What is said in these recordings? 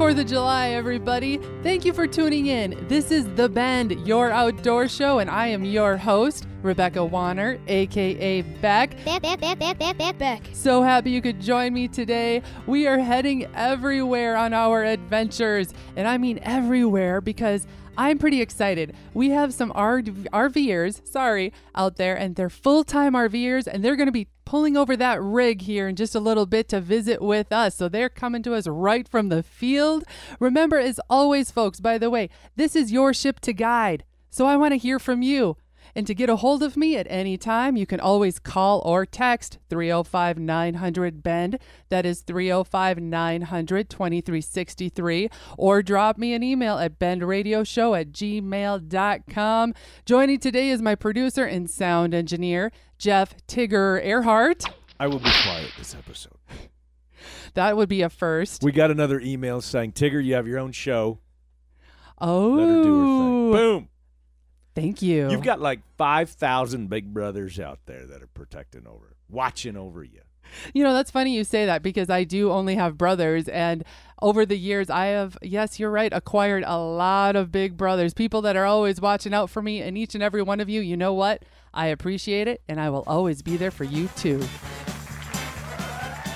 Happy 4th of July, everybody. Thank you for tuning in. This is The Bend, your outdoor show, and I am your host, Rebecca Warner, aka Bec. Bec, Bec, Bec, Bec, Bec, Bec, Bec. So happy you could join me today. We are heading everywhere on our adventures, and I mean everywhere because I'm pretty excited. We have some RVers, sorry, out there, and they're full time RVers, and they're going to be pulling over that rig here in just a little bit to visit with us. So they're coming to us right from the field. Remember, as always, folks, by the way, this is your ship to guide. So I want to hear from you. And to get a hold of me at any time, you can always call or text 305 900 BEND. That is 305 900 2363. Or drop me an email at bendradioshow at gmail.com. Joining today is my producer and sound engineer, Jeff Tigger Earhart. I will be quiet this episode. That would be a first. We got another email saying, Tigger, you have your own show. Oh. Let her do her thing. Boom. Thank you. You've got like 5,000 big brothers out there that are protecting over, watching over you. You know, that's funny you say that because I do only have brothers. And over the years, I have, yes, you're right, acquired a lot of big brothers, people that are always watching out for me. And each and every one of you, you know what? I appreciate it. And I will always be there for you too.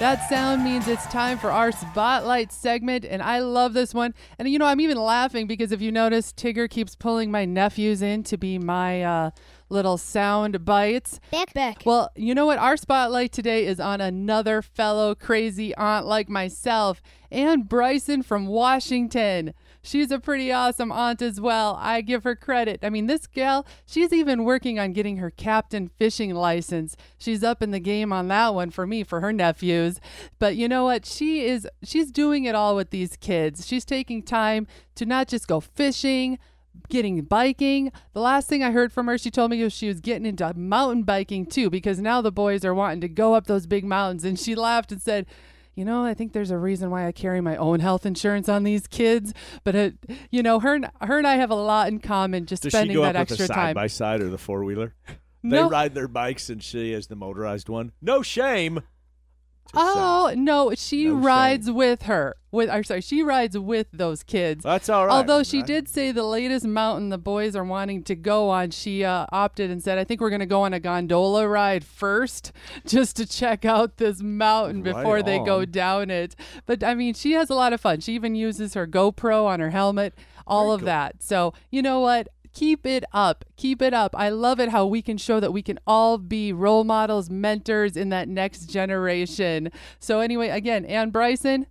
That sound means it's time for our spotlight segment, and I love this one. And you know, I'm even laughing because if you notice, Tigger keeps pulling my nephews in to be my uh, little sound bites. Bec, Bec. Well, you know what? Our spotlight today is on another fellow crazy aunt like myself, Ann Bryson from Washington. She's a pretty awesome aunt as well. I give her credit. I mean, this gal, she's even working on getting her captain fishing license. She's up in the game on that one for me, for her nephews. But you know what? She is she's doing it all with these kids. She's taking time to not just go fishing, getting biking. The last thing I heard from her, she told me she was getting into mountain biking too, because now the boys are wanting to go up those big mountains. And she laughed and said, you know, I think there's a reason why I carry my own health insurance on these kids. But it, you know, her and her and I have a lot in common. Just Does spending she go that extra the time. side by side or the four wheeler? They No. ride their bikes and she is the motorized one. No shame. Oh saying. no, she No rides shame. with her. With, I'm sorry, she rides with those kids. That's all right. Although she right? did say the latest mountain the boys are wanting to go on, she uh, opted and said, "I think we're going to go on a gondola ride first, just to check out this mountain Right before they go down it." But I mean, she has a lot of fun. She even uses her GoPro on her helmet, all Very of cool. that. So you know what? Keep it up. Keep it up. I love it how we can show that we can all be role models, mentors in that next generation. So, anyway, again, Ann Bryson,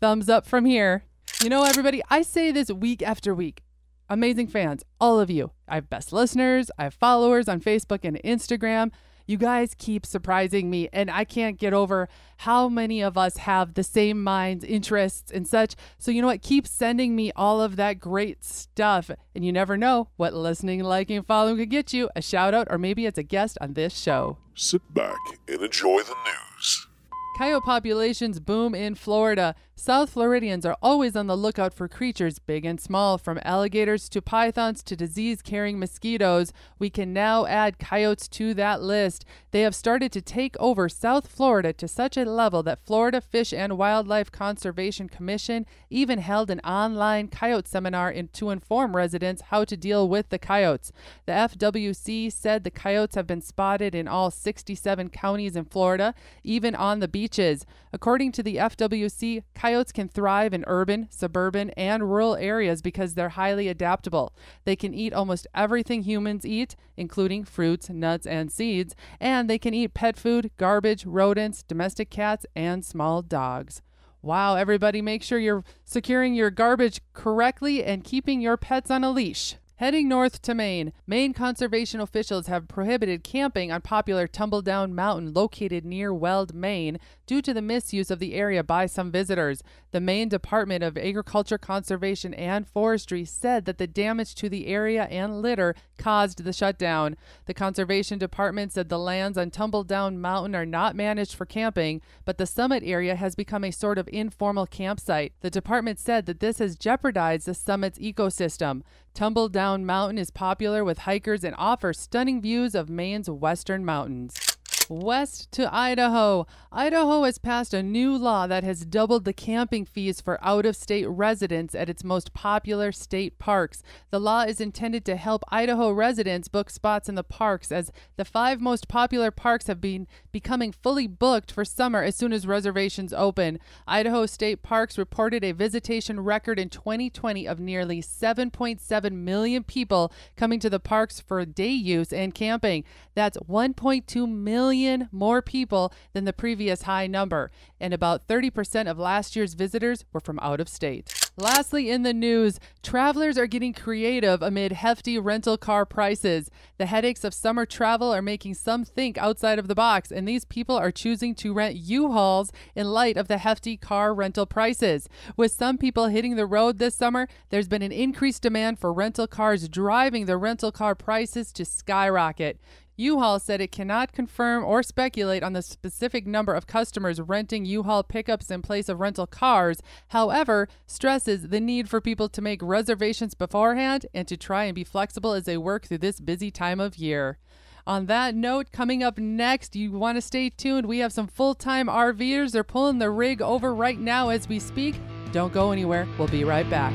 thumbs up from here. You know, everybody, I say this week after week. Amazing fans, all of you. I have best listeners, I have followers on Facebook and Instagram. You guys keep surprising me, and I can't get over how many of us have the same minds, interests, and such. So, you know what? Keep sending me all of that great stuff. And you never know what listening, liking, following could get you a shout out, or maybe it's a guest on this show. Sit back and enjoy the news. Coyote populations boom in Florida. South Floridians are always on the lookout for creatures big and small, from alligators to pythons to disease carrying mosquitoes. We can now add coyotes to that list. They have started to take over South Florida to such a level that Florida Fish and Wildlife Conservation Commission even held an online coyote seminar in, to inform residents how to deal with the coyotes. The FWC said the coyotes have been spotted in all 67 counties in Florida, even on the beaches. According to the FWC, coyotes can thrive in urban, suburban, and rural areas because they're highly adaptable. They can eat almost everything humans eat, including fruits, nuts, and seeds, and they can eat pet food, garbage, rodents, domestic cats, and small dogs. Wow, everybody, make sure you're securing your garbage correctly and keeping your pets on a leash. Heading north to Maine, Maine conservation officials have prohibited camping on popular Tumbledown Mountain located near Weld, Maine, due to the misuse of the area by some visitors. The Maine Department of Agriculture, Conservation, and Forestry said that the damage to the area and litter caused the shutdown. The Conservation Department said the lands on Tumbledown Mountain are not managed for camping, but the summit area has become a sort of informal campsite. The department said that this has jeopardized the summit's ecosystem. Tumbledown Mountain is popular with hikers and offers stunning views of Maine's western mountains. West to Idaho. Idaho has passed a new law that has doubled the camping fees for out of state residents at its most popular state parks. The law is intended to help Idaho residents book spots in the parks, as the five most popular parks have been becoming fully booked for summer as soon as reservations open. Idaho State Parks reported a visitation record in 2020 of nearly 7.7 million people coming to the parks for day use and camping. That's 1.2 million more people than the previous high number, and about 30% of last year's visitors were from out of state. Lastly, in the news, travelers are getting creative amid hefty rental car prices. The headaches of summer travel are making some think outside of the box, and these people are choosing to rent U Hauls in light of the hefty car rental prices. With some people hitting the road this summer, there's been an increased demand for rental cars, driving the rental car prices to skyrocket. U-Haul said it cannot confirm or speculate on the specific number of customers renting U-Haul pickups in place of rental cars. However, stresses the need for people to make reservations beforehand and to try and be flexible as they work through this busy time of year. On that note, coming up next, you want to stay tuned. We have some full time RVers. They're pulling the rig over right now as we speak. Don't go anywhere. We'll be right back.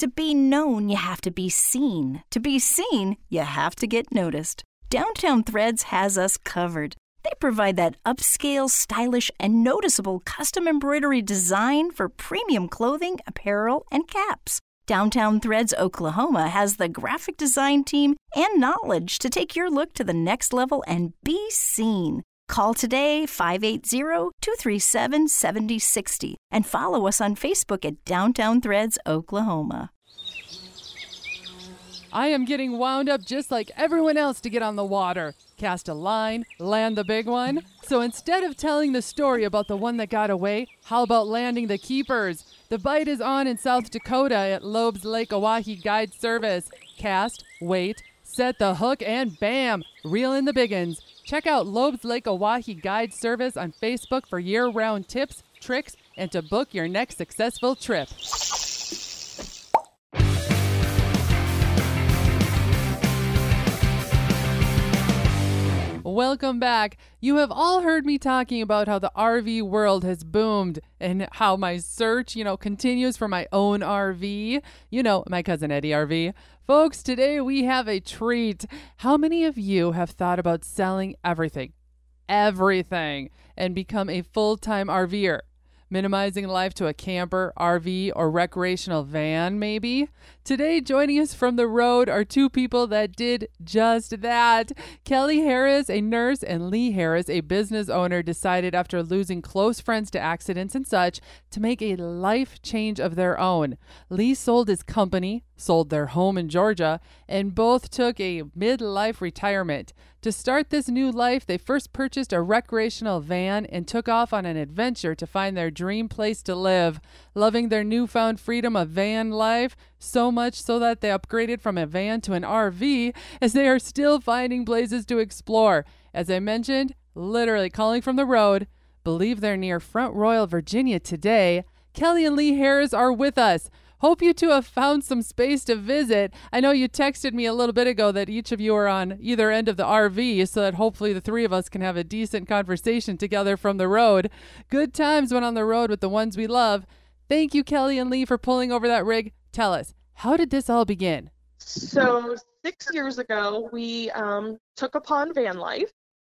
To be known, you have to be seen. To be seen, you have to get noticed. Downtown Threads has us covered. They provide that upscale, stylish, and noticeable custom embroidery design for premium clothing, apparel, and caps. Downtown Threads Oklahoma has the graphic design team and knowledge to take your look to the next level and be seen. Call today 580 237 7060 and follow us on Facebook at Downtown Threads Oklahoma. I am getting wound up just like everyone else to get on the water. Cast a line, land the big one. So instead of telling the story about the one that got away, how about landing the keepers? The bite is on in South Dakota at Loeb's Lake Oahe Guide Service. Cast, wait, set the hook, and bam, reel in the biggins. Check out Loeb's Lake Oahe Guide Service on Facebook for year round tips, tricks, and to book your next successful trip. Welcome back. You have all heard me talking about how the RV world has boomed and how my search, you know, continues for my own RV. You know, my cousin Eddie RV. Folks, today we have a treat. How many of you have thought about selling everything? Everything and become a full time RVer? minimizing life to a camper, RV, or recreational van, maybe. Today, joining us from the road are two people that did just that. Kelly Harris, a nurse, and Lee Harris, a business owner, decided after losing close friends to accidents and such to make a life change of their own. Lee sold his company, sold their home in Georgia, and both took a midlife retirement. To start this new life, they first purchased a recreational van and took off on an adventure to find their dream place to live. Loving their newfound freedom of van life, so much so that they upgraded from a van to an RV, as they are still finding places to explore. As I mentioned, literally calling from the road, believe they're near Front Royal, Virginia today. Kelly and Lee Harris are with us. Hope you two have found some space to visit. I know you texted me a little bit ago that each of you are on either end of the RV, so that hopefully the three of us can have a decent conversation together from the road. Good times when on the road with the ones we love. Thank you, Kelly and Lee, for pulling over that rig. Tell us, how did this all begin? So, six years ago, we um, took upon van life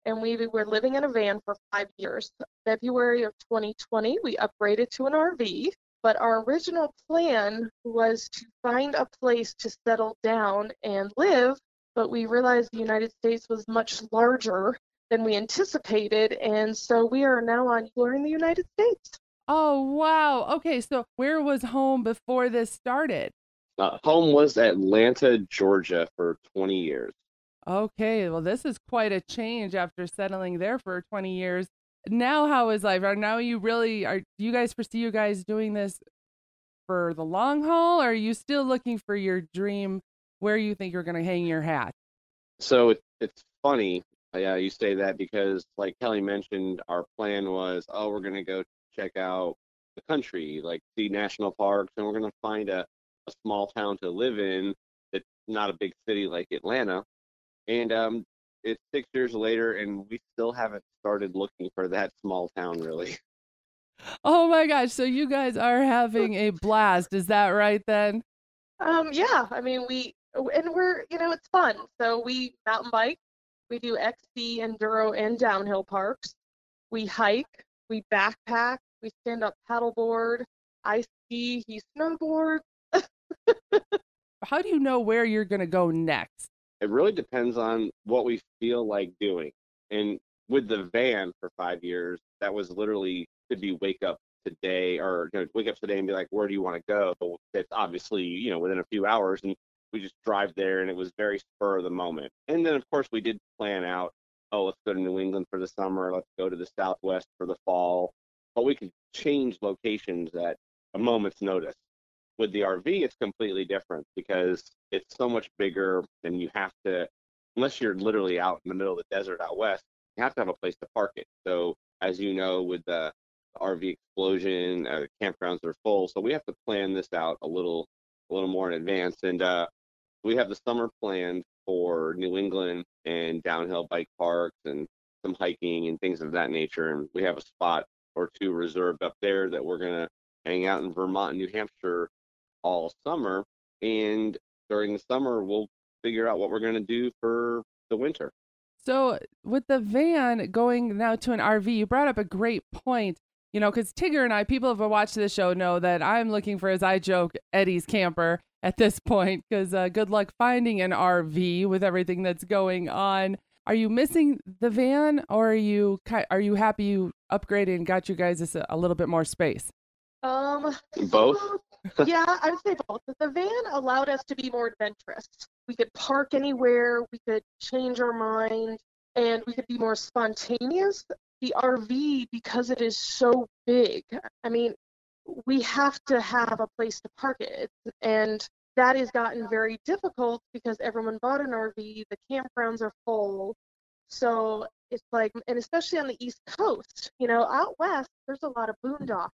and we were living in a van for five years. February of 2020, we upgraded to an RV. But our original plan was to find a place to settle down and live, but we realized the United States was much larger than we anticipated. And so we are now on tour in the United States. Oh, wow. Okay, so where was home before this started? Uh, home was Atlanta, Georgia for 20 years. Okay, well, this is quite a change after settling there for 20 years. Now, how is life? Are now you really are? Do you guys foresee you guys doing this for the long haul? Or are you still looking for your dream where you think you're going to hang your hat? So it, it's funny, yeah, you say that because, like Kelly mentioned, our plan was, oh, we're going to go check out the country, like see national parks, and we're going to find a, a small town to live in that's not a big city like Atlanta. And um, it's six years later, and we still haven't started looking for that small town, really. Oh my gosh, so you guys are having a blast. Is that right then? Um, yeah, I mean, we, and we're, you know, it's fun. So we mountain bike, we do XC, enduro, and downhill parks. We hike, we backpack, we stand up paddleboard, I ski, he snowboards. How do you know where you're going to go next? It really depends on what we feel like doing. And with the van for five years, that was literally could be wake up today or you know, wake up today and be like, where do you want to go? But it's obviously, you know, within a few hours and we just drive there and it was very spur of the moment. And then of course we did plan out, oh, let's go to New England for the summer, let's go to the Southwest for the fall. But we could change locations at a moment's notice. With the RV, it's completely different because it's so much bigger and you have to, unless you're literally out in the middle of the desert out west, you have to have a place to park it. So as you know, with the RV explosion, uh, campgrounds are full, so we have to plan this out a little, a little more in advance. And uh, we have the summer planned for New England and downhill bike parks and some hiking and things of that nature. And we have a spot or two reserved up there that we're gonna hang out in Vermont and New Hampshire all summer. And during the summer, we'll figure out what we're gonna do for the winter. So, with the van going now to an RV, you brought up a great point. You know, because Tigger and I, people who have watched the show know that I'm looking for, as I joke, Eddie's camper at this point. Because uh, good luck finding an RV with everything that's going on. Are you missing the van, or are you are you happy you upgraded and got you guys a, a little bit more space? Um, both. yeah, I would say both. The van allowed us to be more adventurous. We could park anywhere. We could change our mind, and we could be more spontaneous the RV because it is so big. I mean, we have to have a place to park it, and that has gotten very difficult because everyone bought an RV. The campgrounds are full, so it's like, and especially on the East Coast, you know, out west there's a lot of boondocking.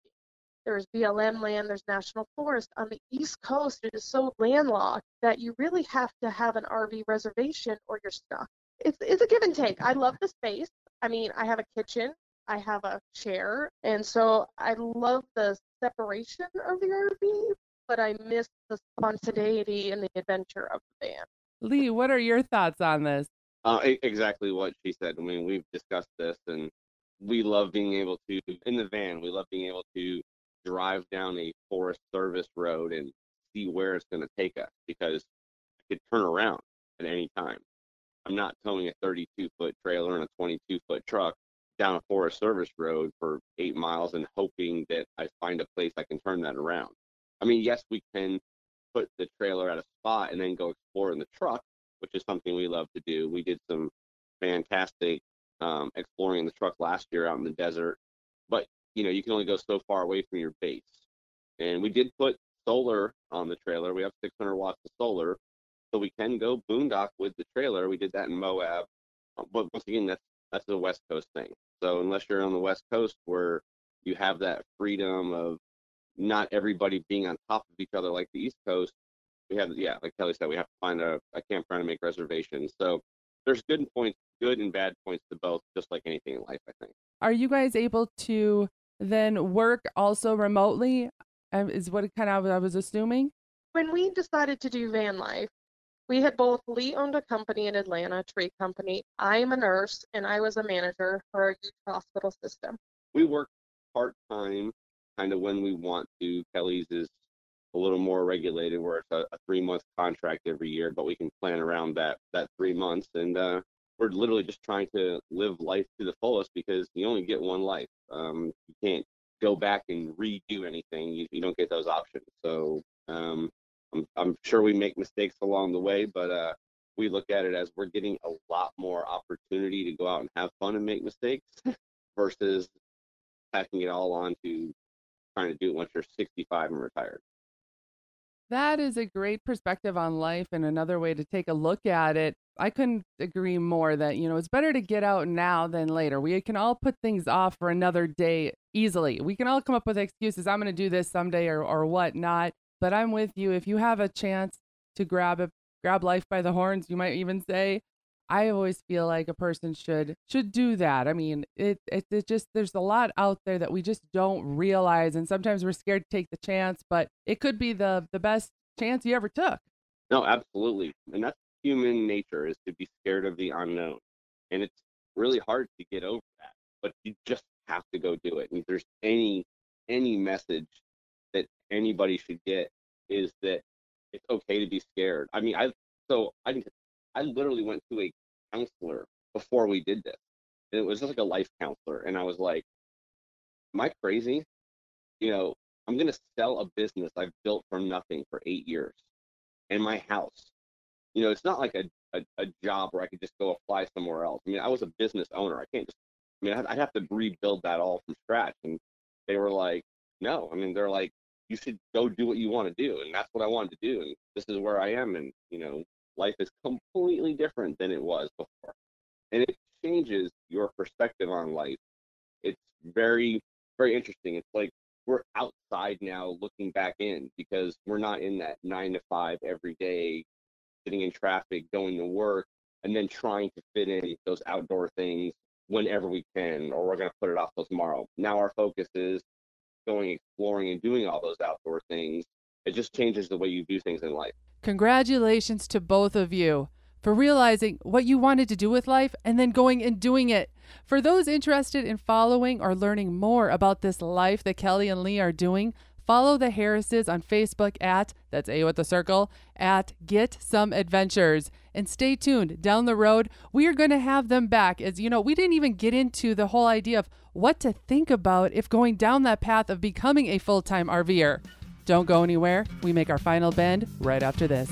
There's BLM land, there's national forest. On the East Coast, it is so landlocked that you really have to have an RV reservation or you're stuck. It's, it's a give and take. I love the space. I mean, I have a kitchen, I have a chair, and so I love the separation of the RV, but I miss the spontaneity and the adventure of the van. Lee, what are your thoughts on this? Uh, exactly what she said. I mean, we've discussed this, and we love being able to in the van. We love being able to drive down a Forest Service road and see where it's going to take us because I could turn around at any time. I'm not towing a 32 foot trailer and a 22 foot truck down a Forest Service road for eight miles and hoping that I find a place I can turn that around. I mean, yes, we can put the trailer at a spot and then go explore in the truck, which is something we love to do. We did some fantastic um, exploring in the truck last year out in the desert, but you know, you can only go so far away from your base. And we did put solar on the trailer. We have 600 watts of solar, so we can go boondock with the trailer. We did that in Moab, but once again, that's that's the West Coast thing. So unless you're on the West Coast where you have that freedom of not everybody being on top of each other like the East Coast, we have yeah, like Kelly said, we have to find a, a campground and make reservations. So there's good points, good and bad points to both, just like anything in life, I think. Are you guys able to then work also remotely? Um, is what kind of I was assuming. When we decided to do van life, we had both Lee owned a company in Atlanta, tree company. I am a nurse and I was a manager for a youth hospital system. We work part time, kind of when we want to. Kelly's is a little more regulated, where it's a, a three month contract every year, but we can plan around that that three months. And uh, we're literally just trying to live life to the fullest because you only get one life. Um, you can't go back and redo anything. You, you don't get those options. So um, I'm, sure we make mistakes along the way, but uh, we look at it as we're getting a lot more opportunity to go out and have fun and make mistakes versus packing it all on to trying to do it once you're 65 and retired. That is a great perspective on life and another way to take a look at it. I couldn't agree more that, you know, it's better to get out now than later. We can all put things off for another day easily. We can all come up with excuses. I'm going to do this someday or, or whatnot. But I'm with you. If you have a chance to grab it, grab life by the horns, you might even say, I always feel like a person should should do that. I mean, it, it it just there's a lot out there that we just don't realize, and sometimes we're scared to take the chance. But it could be the the best chance you ever took. No, absolutely, and that's human nature is to be scared of the unknown, and it's really hard to get over that. But you just have to go do it. And if there's any any message anybody should get is that it's okay to be scared. I mean, I so I I literally went to a counselor before we did this. And it was just like a life counselor. And I was like, Am I crazy? You know, I'm gonna sell a business I've built from nothing for eight years and my house. You know, it's not like a, a, a job where I could just go apply somewhere else. I mean, I was a business owner. I can't just I mean, I'd have to rebuild that all from scratch. And they were like, no. I mean, they're like, you should go do what you want to do. And that's what I wanted to do. And this is where I am. And, you know, life is completely different than it was before. And it changes your perspective on life. It's very, very interesting. It's like we're outside now looking back in because we're not in that nine to five every day, sitting in traffic, going to work, and then trying to fit in those outdoor things whenever we can, or we're going to put it off till tomorrow. Now our focus is going exploring and doing all those outdoor things. It just changes the way you do things in life. Congratulations to both of you for realizing what you wanted to do with life and then going and doing it. For those interested in following or learning more about this life that Kelly and Lee are doing, follow the Harrises on Facebook at, that's A with the circle, at Get Some Adventures. And stay tuned. Down the road, we are going to have them back. As you know, we didn't even get into the whole idea of what to think about if going down that path of becoming a full time RVer. Don't go anywhere. We make our final bend right after this.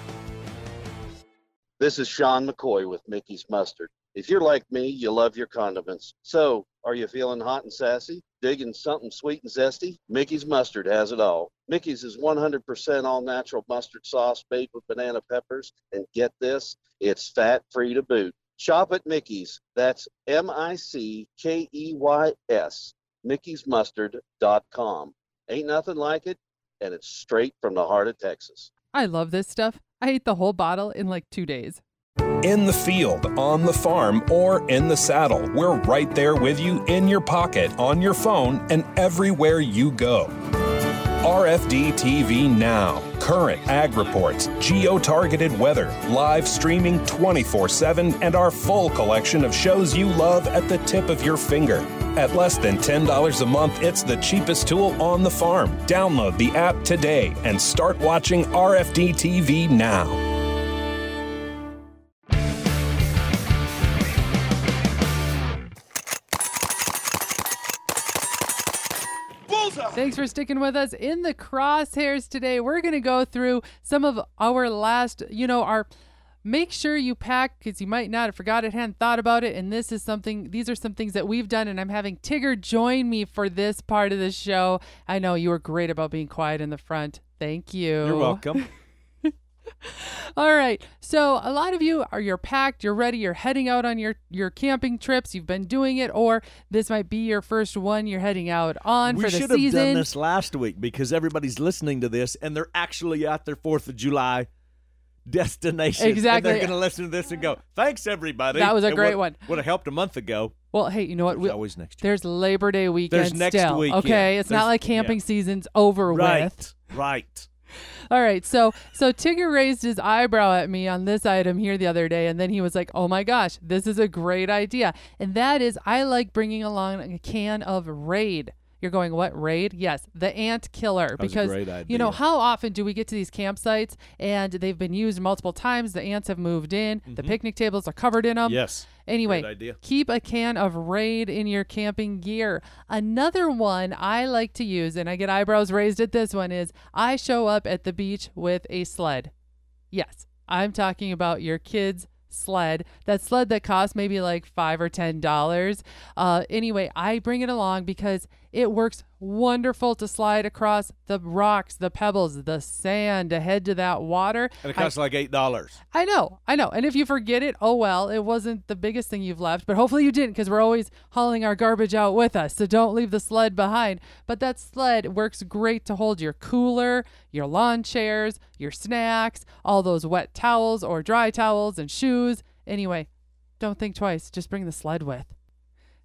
This is Sean McCoy with Mickey's Mustard. If you're like me, you love your condiments. So, are you feeling hot and sassy? Digging something sweet and zesty? Mickey's Mustard has it all. Mickey's is 100% all natural mustard sauce made with banana peppers. And get this, it's fat free to boot. Shop at Mickey's. That's M I C K E Y S. Mickey'sMustard.com. Ain't nothing like it, and it's straight from the heart of Texas. I love this stuff. I ate the whole bottle in like two days. In the field, on the farm, or in the saddle, we're right there with you in your pocket, on your phone, and everywhere you go. RFD TV Now. Current ag reports, geo targeted weather, live streaming 24 7, and our full collection of shows you love at the tip of your finger. At less than $10 a month, it's the cheapest tool on the farm. Download the app today and start watching RFD TV now. Thanks for sticking with us in the crosshairs today. We're going to go through some of our last, you know, our make sure you pack because you might not have forgot it, hadn't thought about it. And this is something, these are some things that we've done. And I'm having Tigger join me for this part of the show. I know you were great about being quiet in the front. Thank you. You're welcome. All right. So a lot of you are you're packed, you're ready, you're heading out on your your camping trips. You've been doing it, or this might be your first one you're heading out on we for the should have done this last week because everybody's listening to this and they're actually at their Fourth of July destination. And Exactly. they're going to listen to this and go, "Thanks, everybody." That was a It great would- one. Would have helped a month ago. Well, hey, you know what? There's We- always next year. There's Labor Day weekend There's next still. week, okay, it's There's- not like camping yeah. season's over Right. with. Right. All right, so so Tigger raised his eyebrow at me on this item here the other day, and then he was like, "Oh my gosh, this is a great idea!" And that is, I like bringing along a can of Raid. You're going what Raid? Yes, the ant killer. That because you know how often do we get to these campsites and they've been used multiple times? The ants have moved in. The picnic tables are covered in them. Mm-hmm. Yes. Anyway, keep a can of Raid in your camping gear. Another one I like to use, and I get eyebrows raised at this one, is I show up at the beach with a sled. Yes, I'm talking about your kids' sled. That sled that costs maybe like five or ten dollars. Uh, anyway, I bring it along because it works wonderful to slide across the rocks, the pebbles, the sand to head to that water. And it I- costs like eight dollars. I know, I know. And if you forget it, oh well, it wasn't the biggest thing you've left, but hopefully you didn't because we're always hauling our garbage out with us. So don't leave the sled behind. But that sled works great to hold your cooler, your lawn chairs, your snacks, all those wet towels or dry towels and shoes. Anyway, don't think twice. Just bring the sled with.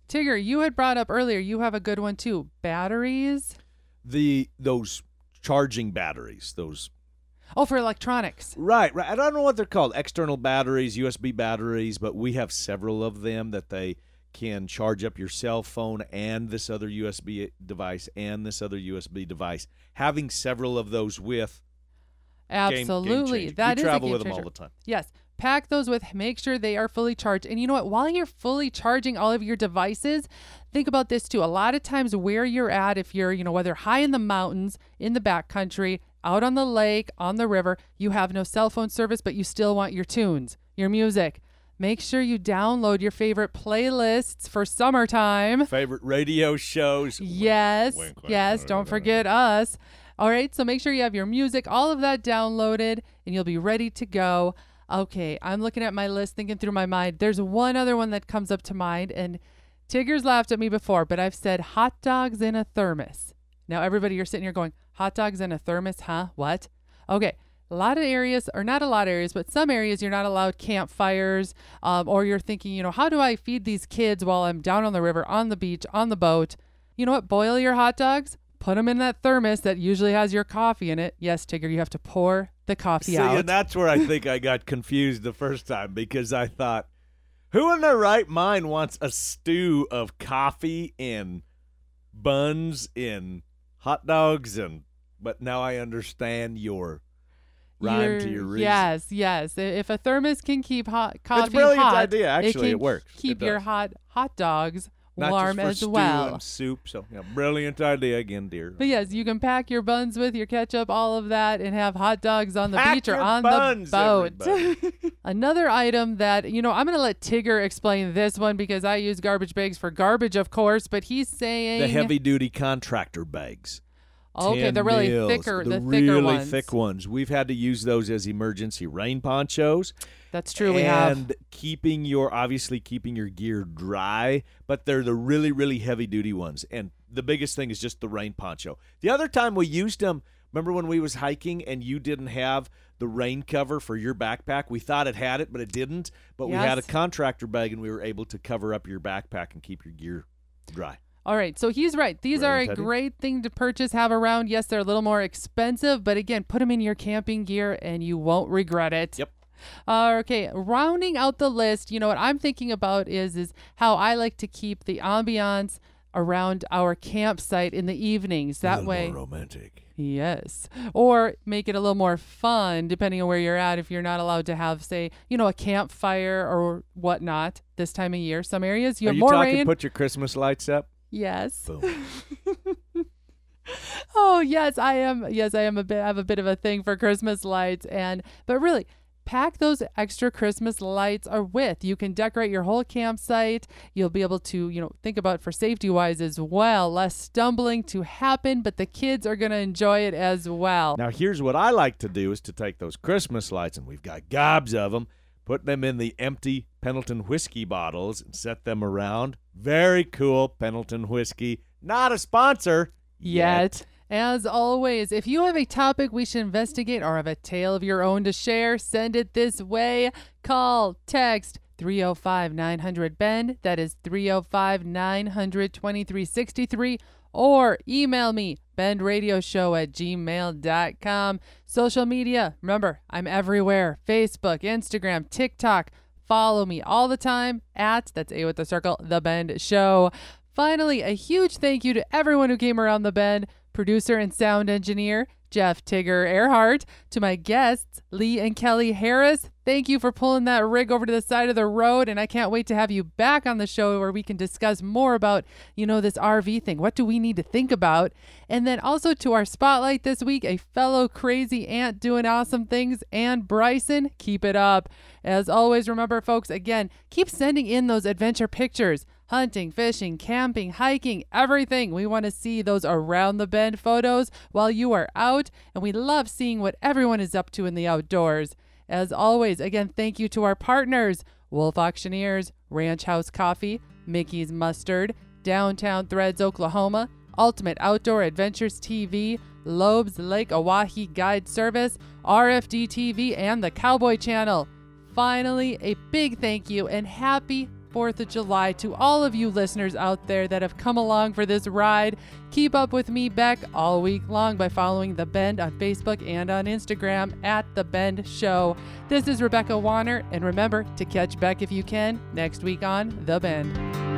Tigger, you had brought up earlier, you have a good one too. Batteries. The those charging batteries, those Oh, for electronics. Right, right. I don't know what they're called. External batteries, USB batteries, but we have several of them that they can charge up your cell phone and this other USB device and this other USB device. Having several of those with game- game Absolutely. changer. That we is a travel game with them all the time. Yes. Pack those with, make sure they are fully charged. And you know what? While you're fully charging all of your devices, think about this too. A lot of times, where you're at, if you're, you know, whether high in the mountains, in the backcountry, out on the lake, on the river, you have no cell phone service, but you still want your tunes, your music. Make sure you download your favorite playlists for summertime. Favorite radio shows. Yes. Wink, wink. yes. Don't forget us. All right. So make sure you have your music, all of that downloaded, and you'll be ready to go. Okay. I'm looking at my list, thinking through my mind. There's one other one that comes up to mind, and Tigger's laughed at me before, but I've said hot dogs in a thermos. Now, everybody, you're sitting here going, hot dogs in a thermos, huh? What? Okay. A lot of areas, or not a lot of areas, but some areas you're not allowed campfires, um, or you're thinking, you know, how do I feed these kids while I'm down on the river, on the beach, on the boat? You know what? Boil your hot dogs, put them in that thermos that usually has your coffee in it. Yes, Tigger, you have to pour the coffee out. See, out. and that's where I think I got confused the first time because I thought, who in their right mind wants a stew of coffee in buns in hot dogs and? But now I understand your rhyme to your reason. Yes, yes. If a thermos can keep hot coffee a brilliant hot, idea. Actually, it, it works. It Keep your hot hot dogs Not warm as stew well. and soup. So, yeah, brilliant idea again, dear. But yes, you can pack your buns with your ketchup, all of that, and have hot dogs on the Pack beach or on buns, the boat. Another item that, you know, I'm going to let Tigger explain this one because I use garbage bags for garbage, of course, but he's saying. the heavy duty contractor bags. Oh, okay, 10 they're really mils, thicker, the, thicker really ones. thick ones. We've had to use those as emergency rain ponchos. That's true, we have. and keeping your obviously keeping your gear dry, but they're the really really heavy duty ones. And the biggest thing is just the rain poncho. The other time we used them, remember when we was hiking and you didn't have the rain cover for your backpack? We thought it had it, but it didn't. But we had a contractor bag and we were able to cover up your backpack and keep your gear dry. All right, so he's right. These are a idea. great thing to purchase, have around. Yes, they're a little more expensive, but again, put them in your camping gear and you won't regret it. Yep. Uh, okay, rounding out the list, you know what I'm thinking about is is how I like to keep the ambiance around our campsite in the evenings. That way, romantic. Yes. Or make it a little more fun depending on where you're at. If you're not allowed to have, say, you know, a campfire or whatnot this time of year. Some areas you Are have you more talking rain. put your Christmas lights up? Yes. Oh yes, I am. Yes, I am a bit. I have a bit of a thing for Christmas lights, and but really, pack those extra Christmas lights are with. You can decorate your whole campsite. You'll be able to, you know, think about for safety wise as well, less stumbling to happen, but the kids are going to enjoy it as well. Now, here's what I like to do is to take those Christmas lights, and we've got gobs of them, put them in the empty Pendleton whiskey bottles and set them around. Very cool, Pendleton whiskey. Not a sponsor yet. As always, if you have a topic we should investigate or have a tale of your own to share, send it this way. Call, text 305 900 BEND. That is 305 900 2363. Or email me, bendradioshow at gmail.com. Social media, remember, I'm everywhere Facebook, Instagram, TikTok. Follow me all the time at, that's A with the circle, The Bend Show. Finally, a huge thank you to everyone who came around the bend producer and sound engineer Jeff Tigger Earhart. To my guests, Lee and Kelly Harris, thank you for pulling that rig over to the side of the road. And I can't wait to have you back on the show where we can discuss more about, you know, this RV thing. What do we need to think about? And then also to our spotlight this week, a fellow crazy aunt doing awesome things, Ann Bryson. Keep it up. As always, remember, folks, again, keep sending in those adventure pictures hunting, fishing, camping, hiking, everything. We want to see those around the bend photos while you are out, and we love seeing what everyone is up to in the outdoors. As always, again, thank you to our partners Wolf Auctioneers, Ranch House Coffee, Mickey's Mustard, Downtown Threads Oklahoma, Ultimate Outdoor Adventures TV, Loeb's Lake Oahe Guide Service, RFD TV, and the Cowboy Channel. Finally, a big thank you and happy 4th of July to all of you listeners out there that have come along for this ride. Keep up with me, Bec, all week long by following The Bend on Facebook and on Instagram at The Bend Show. This is Rebecca Warner, and remember to catch Bec if you can next week on The Bend.